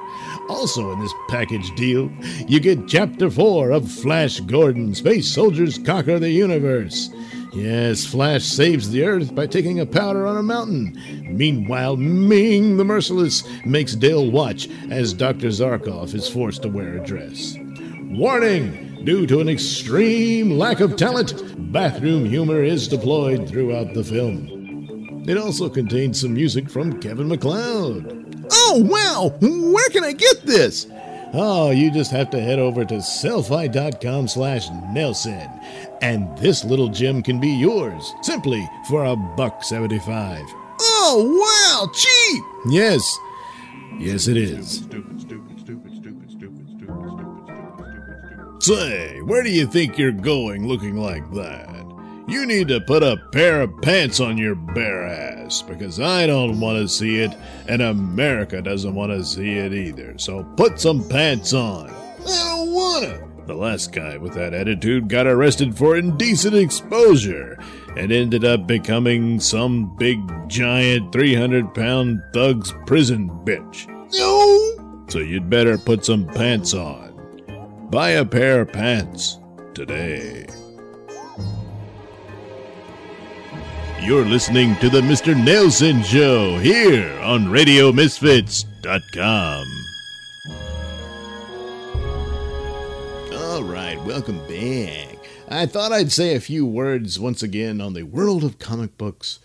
Also, in this package deal, you get Chapter 4 of Flash Gordon Space Soldiers Conquer the Universe. Yes, Flash saves the Earth by taking a powder on a mountain. Meanwhile, Ming the Merciless makes Dale watch as Dr. Zarkov is forced to wear a dress. Warning! Due to an extreme lack of talent, bathroom humor is deployed throughout the film. It also contains some music from Kevin MacLeod. Oh, wow! Where can I get this? Oh, you just have to head over to sellfy.com slash Nelson. And this little gem can be yours, simply for a buck seventy-five. Oh, wow! Cheap! Yes. Yes, it is. Say, where do you think you're going looking like that? You need to put a pair of pants on your bare ass because I don't want to see it and America doesn't want to see it either. So put some pants on. I don't want to. The last guy with that attitude got arrested for indecent exposure and ended up becoming some big giant 300 pound thug's prison bitch. No! So you'd better put some pants on. Buy a pair of pants today. You're listening to the Mr. Nailsin Show here on RadioMisfits.com. All right, welcome back. I thought I'd say a few words once again on the world of comic books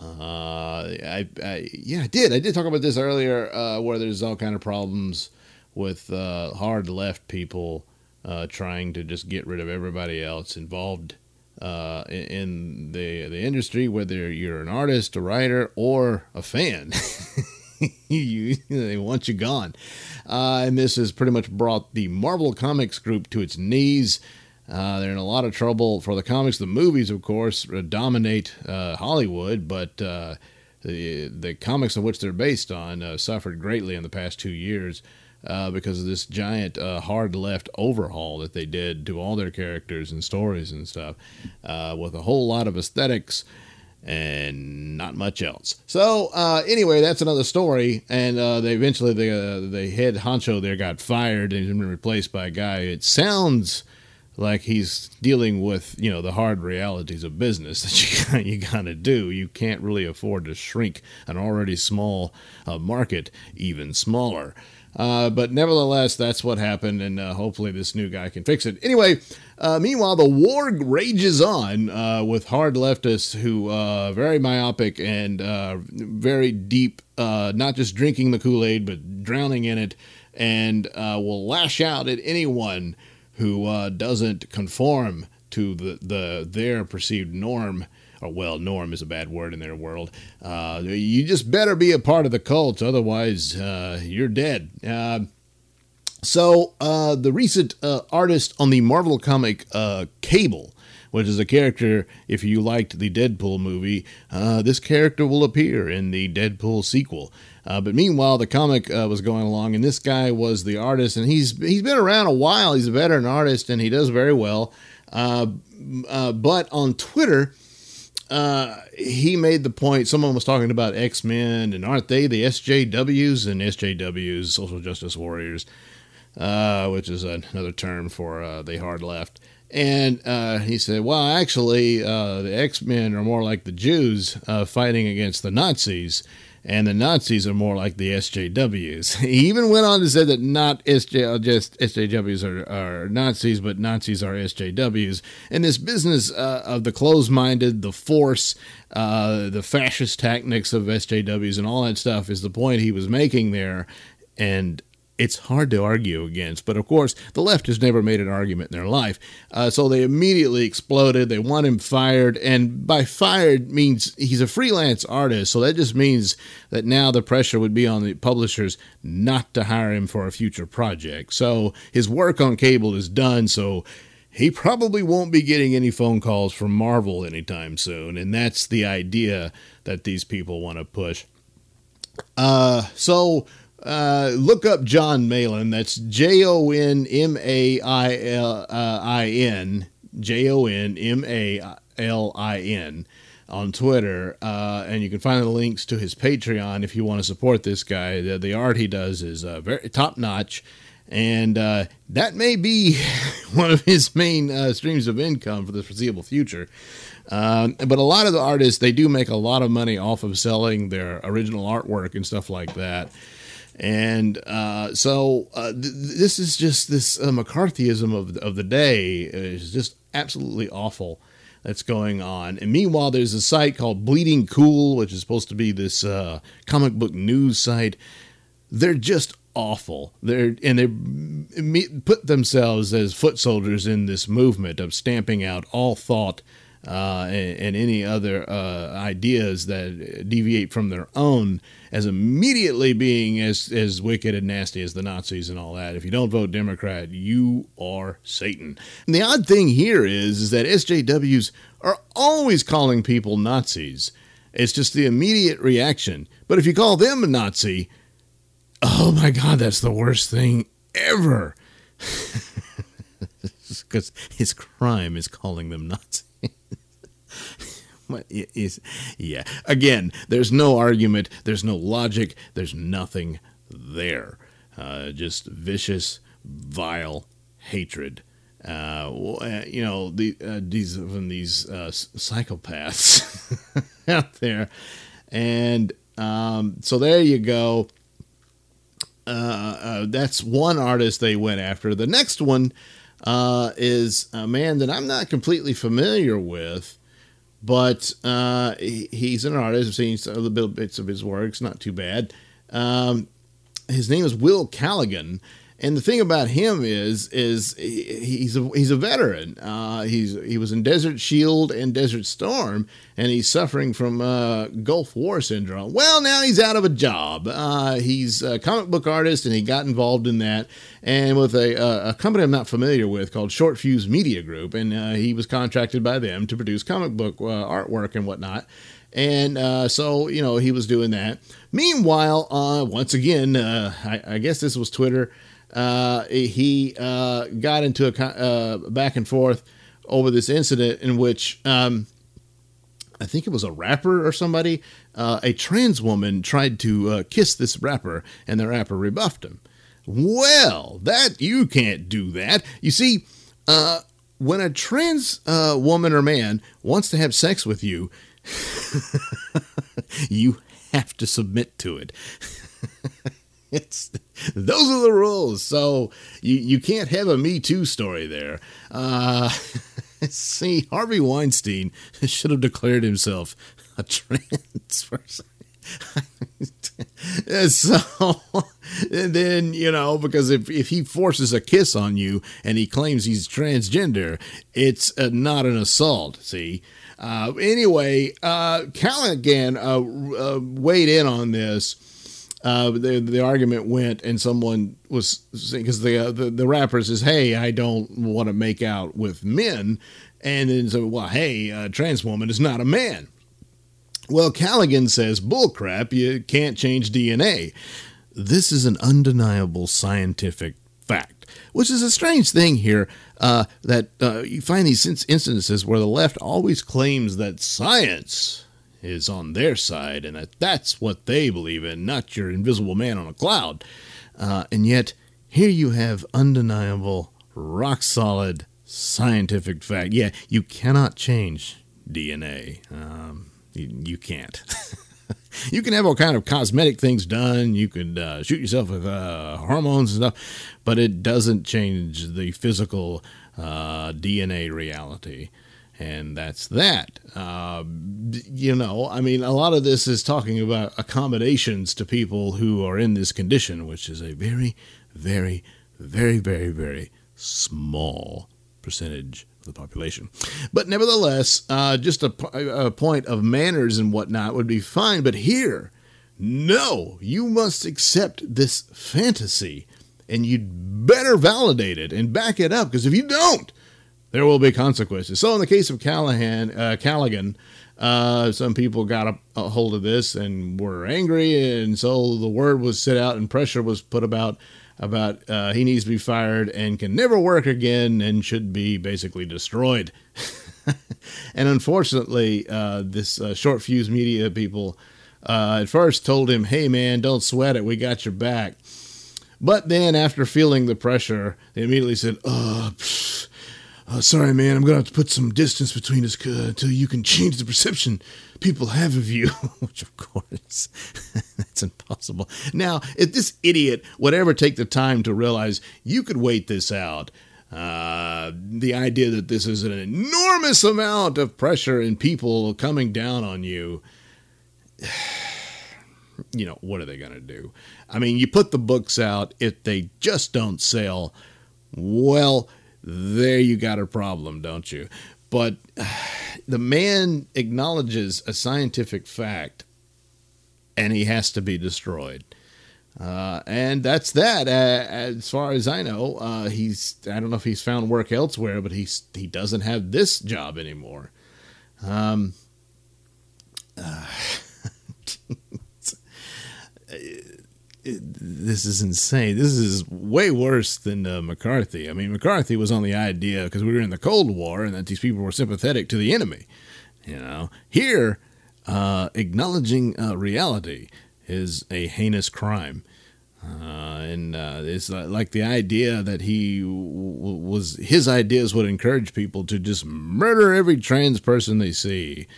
Uh, I, I yeah, I did. I did talk about this earlier, uh, where there's all kind of problems with uh, hard left people uh, trying to just get rid of everybody else involved uh, in- the the industry, whether you're an artist, a writer, or a fan. you, they want you gone. Uh, and this has pretty much brought the Marvel Comics group to its knees. Uh, they're in a lot of trouble for the comics. The movies, of course, uh, dominate uh, Hollywood, but uh, the the comics of which they're based on uh, suffered greatly in the past two years uh, because of this giant uh, hard left overhaul that they did to all their characters and stories and stuff, uh, with a whole lot of aesthetics and not much else. So uh, anyway, that's another story. And uh, they eventually the uh, the head honcho there got fired and been replaced by a guy. It sounds like he's dealing with you know the hard realities of business that you you gotta do. You can't really afford to shrink an already small uh, market even smaller. Uh, but nevertheless, that's what happened, and uh, hopefully this new guy can fix it. Anyway, uh, meanwhile, the war rages on uh, with hard leftists who uh, very myopic and uh, very deep, not just drinking the Kool Aid, but drowning in it, and will lash out at anyone who doesn't conform to the, the their perceived norm. Or well, norm is a bad word in their world. Uh, you just better be a part of the cult, otherwise uh, you're dead. Uh, so uh, the recent uh, artist on the Marvel comic uh, Cable, which is a character, if you liked the Deadpool movie, uh, this character will appear in the Deadpool sequel. Uh, but meanwhile, the comic uh, was going along, and this guy was the artist, and he's he's been around a while. He's a veteran artist, and he does very well. But on Twitter, uh, he made the point. Someone was talking about X Men, and aren't they the SJWs and SJWs, social justice warriors, uh, which is another term for uh, the hard left. And uh, he said, "Well, actually, uh, the X Men are more like the Jews uh, fighting against the Nazis." And the Nazis are more like the SJWs. He even went on to say that not SJ, uh, just SJWs are, are Nazis, but Nazis are SJWs. And this business uh, of the closed-minded, the force, uh, the fascist tactics of SJWs, and all that stuff is the point he was making there. And it's hard to argue against. But of course, the left has never made an argument in their life. Uh, so they immediately exploded. They want him fired. And by fired means he's a freelance artist. So that just means that now the pressure would be on the publishers not to hire him for a future project. So his work on cable is done. So he probably won't be getting any phone calls from Marvel anytime soon. And that's the idea that these people want to push. Uh, so uh, look up Jon Malin. That's J O N M A I L I N J O N M A L I N on Twitter, uh, and you can find the links to his Patreon if you want to support this guy. The, the art he does is uh, very top notch, and uh, that may be one of his main uh, streams of income for the foreseeable future. Um, but a lot of the artists they do make a lot of money off of selling their original artwork and stuff like that. And uh, so uh, th- this is just this uh, McCarthyism of of the day is just absolutely awful that's going on. And meanwhile, there's a site called Bleeding Cool, which is supposed to be this uh, comic book news site. They're just awful. They're and they put themselves as foot soldiers in this movement of stamping out all thought uh, and, and any other uh, ideas that deviate from their own as immediately being as, as wicked and nasty as the Nazis and all that. If you don't vote Democrat, you are Satan. And the odd thing here is, is that SJWs are always calling people Nazis. It's just the immediate reaction. But if you call them a Nazi, oh my God, that's the worst thing ever. Because his crime is calling them Nazis. Yeah. Again, there's no argument, there's no logic, there's nothing there. Uh, just vicious, vile hatred. Uh, you know, the, uh, these from these uh, psychopaths out there, and um, so there you go. Uh, uh, that's one artist they went after. The next one uh, is a man that I'm not completely familiar with, but uh, he, he's an artist. I've seen some of the little bits of his works, not too bad. Um, his name is Will Caligan. And the thing about him is, is he's a he's a veteran. Uh, he's he was in Desert Shield and Desert Storm, and he's suffering from uh, Gulf War syndrome. Well, now he's out of a job. Uh, he's a comic book artist, and he got involved in that, and with a, a company I'm not familiar with called Short Fuse Media Group, and uh, he was contracted by them to produce comic book uh, artwork and whatnot. And uh, so, you know, he was doing that. Meanwhile, uh, once again, uh, I, I, guess this was Twitter uh, he uh, got into a uh, back and forth over this incident in which um, I think it was a rapper or somebody, uh, a trans woman tried to uh, kiss this rapper, and the rapper rebuffed him. Well, that you can't do that. You see, uh, when a trans woman or man wants to have sex with you, you have to submit to it. it's those are the rules. So you you can't have a Me Too story there. Uh, see, Harvey Weinstein should have declared himself a trans person. so then you know because if, if he forces a kiss on you and he claims he's transgender it's uh, not an assault see uh, anyway uh, Caligan uh, uh, weighed in on this uh, the the argument went, and someone was because the, uh, the the rapper says, "Hey, I don't want to make out with men," and then so, well, hey, a trans woman is not a man. Well, Caligan says, "Bullcrap! You can't change DNA." This is an undeniable scientific fact, which is a strange thing here. Uh, that uh, you find these instances where the left always claims that science is on their side and that that's what they believe in, not your invisible man on a cloud. Uh, and yet, here you have undeniable, rock solid scientific fact. Yeah, you cannot change DNA. Um, you, you can't. you can have all kind of cosmetic things done. You could uh, shoot yourself with uh, hormones and stuff, but it doesn't change the physical uh, DNA reality and that's that. Uh, you know, I mean, a lot of this is talking about accommodations to people who are in this condition, which is a very, very, very, very, very small percentage of the population. But nevertheless, uh, just a, a point of manners and whatnot would be fine. But here, no, you must accept this fantasy and you'd better validate it and back it up because if you don't, there will be consequences. So in the case of Callahan, uh, Caligan, uh, some people got a, a, hold of this and were angry, and so the word was set out and pressure was put about about uh, he needs to be fired and can never work again and should be basically destroyed. and unfortunately, uh, this uh, short fuse media people uh, at first told him, "Hey man, don't sweat it, we got your back." But then, after feeling the pressure, they immediately said, "Oh." Pfft uh, sorry, man, I'm to have to put some distance between us uh, until you can change the perception people have of you. Which, of course, that's impossible. Now, if this idiot would ever take the time to realize you could wait this out, uh, the idea that this is an enormous amount of pressure and people coming down on you, you know, what are they going to do? I mean, you put the books out, if they just don't sell, well, there you got a problem, don't you? But the man acknowledges a scientific fact and he has to be destroyed. Uh, and that's that. Uh, as far as I know, uh, he's I don't know if he's found work elsewhere, but he's he doesn't have this job anymore. Um, this is insane. This is way worse than uh, McCarthy. I mean, McCarthy was on the idea because we were in the Cold War and that these people were sympathetic to the enemy. You know, here, uh, acknowledging uh, reality is a heinous crime. Uh, and uh, it's like the idea that he w- was his ideas would encourage people to just murder every trans person they see.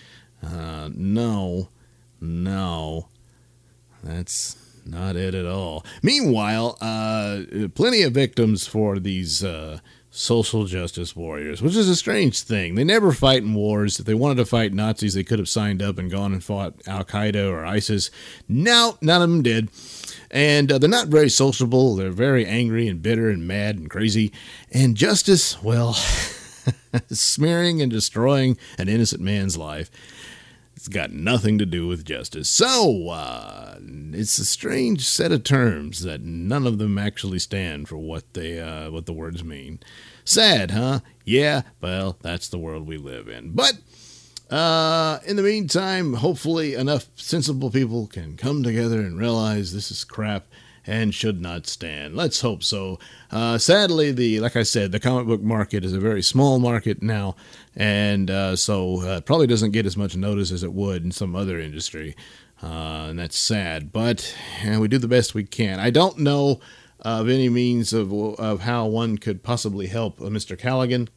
Uh, no, no, that's not it at all. Meanwhile, uh, plenty of victims for these uh, social justice warriors, which is a strange thing. They never fight in wars. If they wanted to fight Nazis, they could have signed up and gone and fought Al Qaeda or ISIS. No, none of them did. And uh, they're not very sociable. They're very angry and bitter and mad and crazy. And justice, well, smearing and destroying an innocent man's life. It's got nothing to do with justice. So, uh, it's a strange set of terms that none of them actually stand for what they uh, what the words mean. Sad, huh? Yeah, well, that's the world we live in. But uh, in the meantime, hopefully enough sensible people can come together and realize this is crap and should not stand. Let's hope so. Uh, sadly, the like I said, the comic book market is a very small market now, and uh, so uh, probably doesn't get as much notice as it would in some other industry, uh, and that's sad. But we do the best we can. I don't know of any means of of how one could possibly help uh, Mr. Caligan.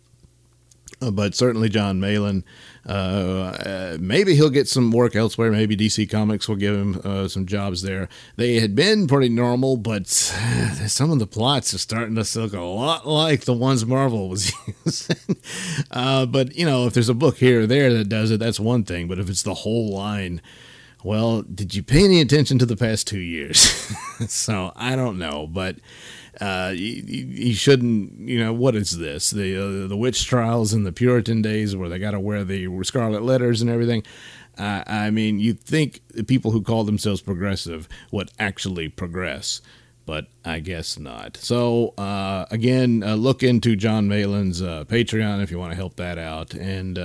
Uh, but certainly Jon Malin. Uh, uh, maybe he'll get some work elsewhere. Maybe DC Comics will give him uh, some jobs there. They had been pretty normal, but some of the plots are starting to look a lot like the ones Marvel was using. Uh, but you know, if there's a book here or there that does it, that's one thing. But if it's the whole line, well, did you pay any attention to the past two years? so I don't know, but uh, you, shouldn't, you know, what is this? The uh, the witch trials in the Puritan days where they got to wear the scarlet letters and everything. Uh, I mean, you'd think people who call themselves progressive would actually progress, but I guess not. So, uh, again, uh, look into Jon Malin's uh, Patreon if you want to help that out. And,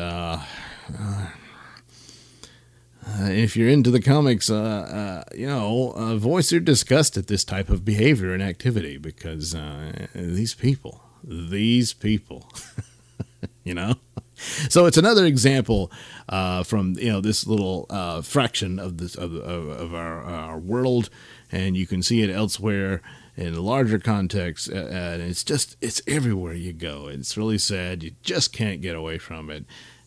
uh, uh, uh, if you're into the comics, uh, uh, you know, uh, voice your disgust at this type of behavior and activity because uh, these people, these people, you know. So it's another example uh, from you know this little fraction of this of, of, of our, our world, and you can see it elsewhere in a larger context. and it's just it's everywhere you go. It's really sad. You just can't get away from it,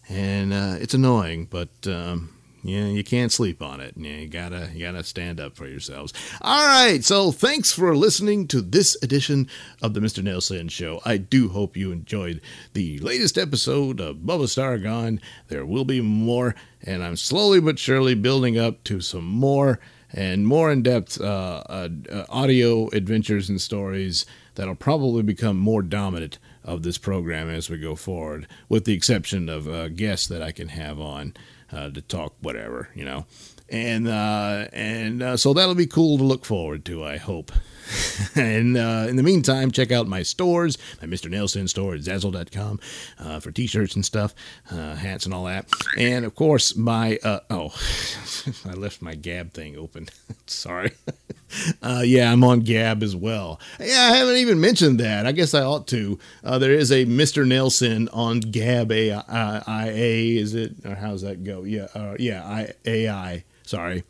and it's annoying, but. Um, yeah, you can't sleep on it. Yeah, you gotta you gotta stand up for yourselves. All right, so thanks for listening to this edition of the Mr. Nailsin Show. I do hope you enjoyed the latest episode of Bubba Stargone. There will be more, and I'm slowly but surely building up to some more and more in-depth uh, uh, audio adventures and stories that'll probably become more dominant of this program as we go forward, with the exception of uh, guests that I can have on uh, to talk whatever, you know. And uh, and uh, so that'll be cool to look forward to, I hope. and uh, in the meantime, check out my stores, my Mr. Nailsin store at Zazzle.com uh, for t-shirts and stuff, uh, hats and all that. And of course, my, uh, oh, I left my Gab thing open. Sorry. Uh, yeah, I'm on Gab as well. Yeah, I haven't even mentioned that. I guess I ought to. Uh, there is a Mr. Nailsin on Gab AI, is it? Or how's that go? Yeah, yeah, I, AI, sorry.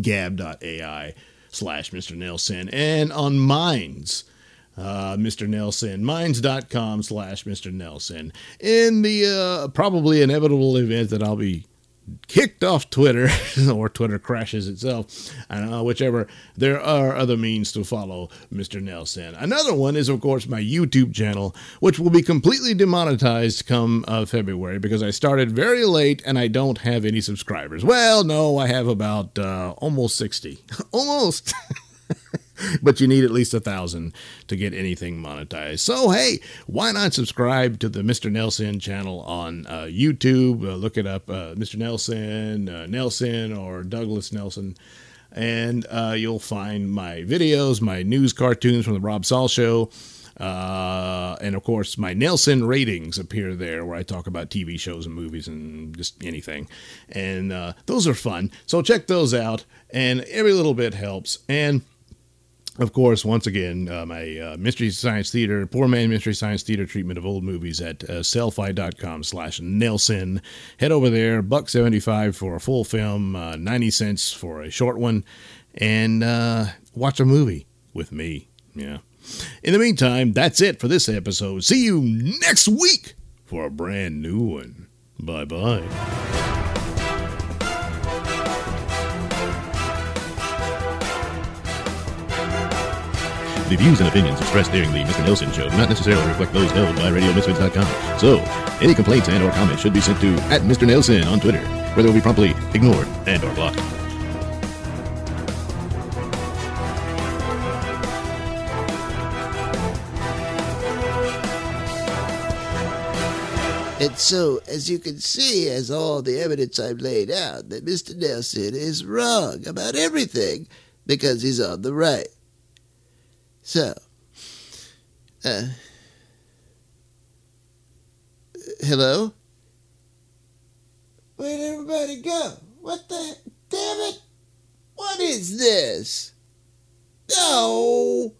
Gab.ai slash Mr. Nailsin. and on Minds, uh, Mr. Nailsin, minds.com slash Mr. Nailsin. In the uh, probably inevitable event that I'll be kicked off Twitter or Twitter crashes itself. I don't know, whichever. There are other means to follow Mr. Nailsin. Another one is, of course, my YouTube channel, which will be completely demonetized come uh, February because I started very late and I don't have any subscribers. Well, no, I have about uh, almost 60. almost. but you need at least a thousand to get anything monetized. So hey, why not subscribe to the Mr. Nailsin channel on uh, YouTube? Uh, look it up, uh, Mr. Nailsin, uh, Nelson, or Douglas Nelson. And uh, you'll find my videos, my news cartoons from the Rob Saul Show, uh, and of course, my Nelson ratings appear there where I talk about TV shows and movies and just anything. And uh, those are fun. So check those out. And every little bit helps. And of course, once again, uh, my uh, Mystery Science Theater, Poor Man Mystery Science Theater treatment of old movies at uh, sellfy.com slash Nelson. Head over there, buck 75 for a full film, uh, 90 cents for a short one, and uh, watch a movie with me. Yeah. In the meantime, that's it for this episode. See you next week for a brand new one. Bye bye. The views and opinions expressed during the Mr. Nailsin Show do not necessarily reflect those held by RadioMisfits.com. So, any complaints and or comments should be sent to at Mr. Nailsin on Twitter, where they will be promptly ignored and or blocked. And so, as you can see, as all the evidence I've laid out, that Mr. Nailsin is wrong about everything because he's on the right. So, uh, hello? Where'd everybody go? What the damn it? What is this? No!